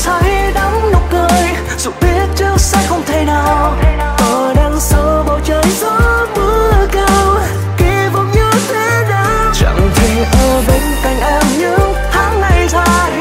say đắm nụ cười, dù biết trước sẽ không thể nào. Ở đằng sau bầu trời gió mưa cao, kỳ vọng như thế nào? Chẳng thể ở bên cạnh em những tháng ngày dài.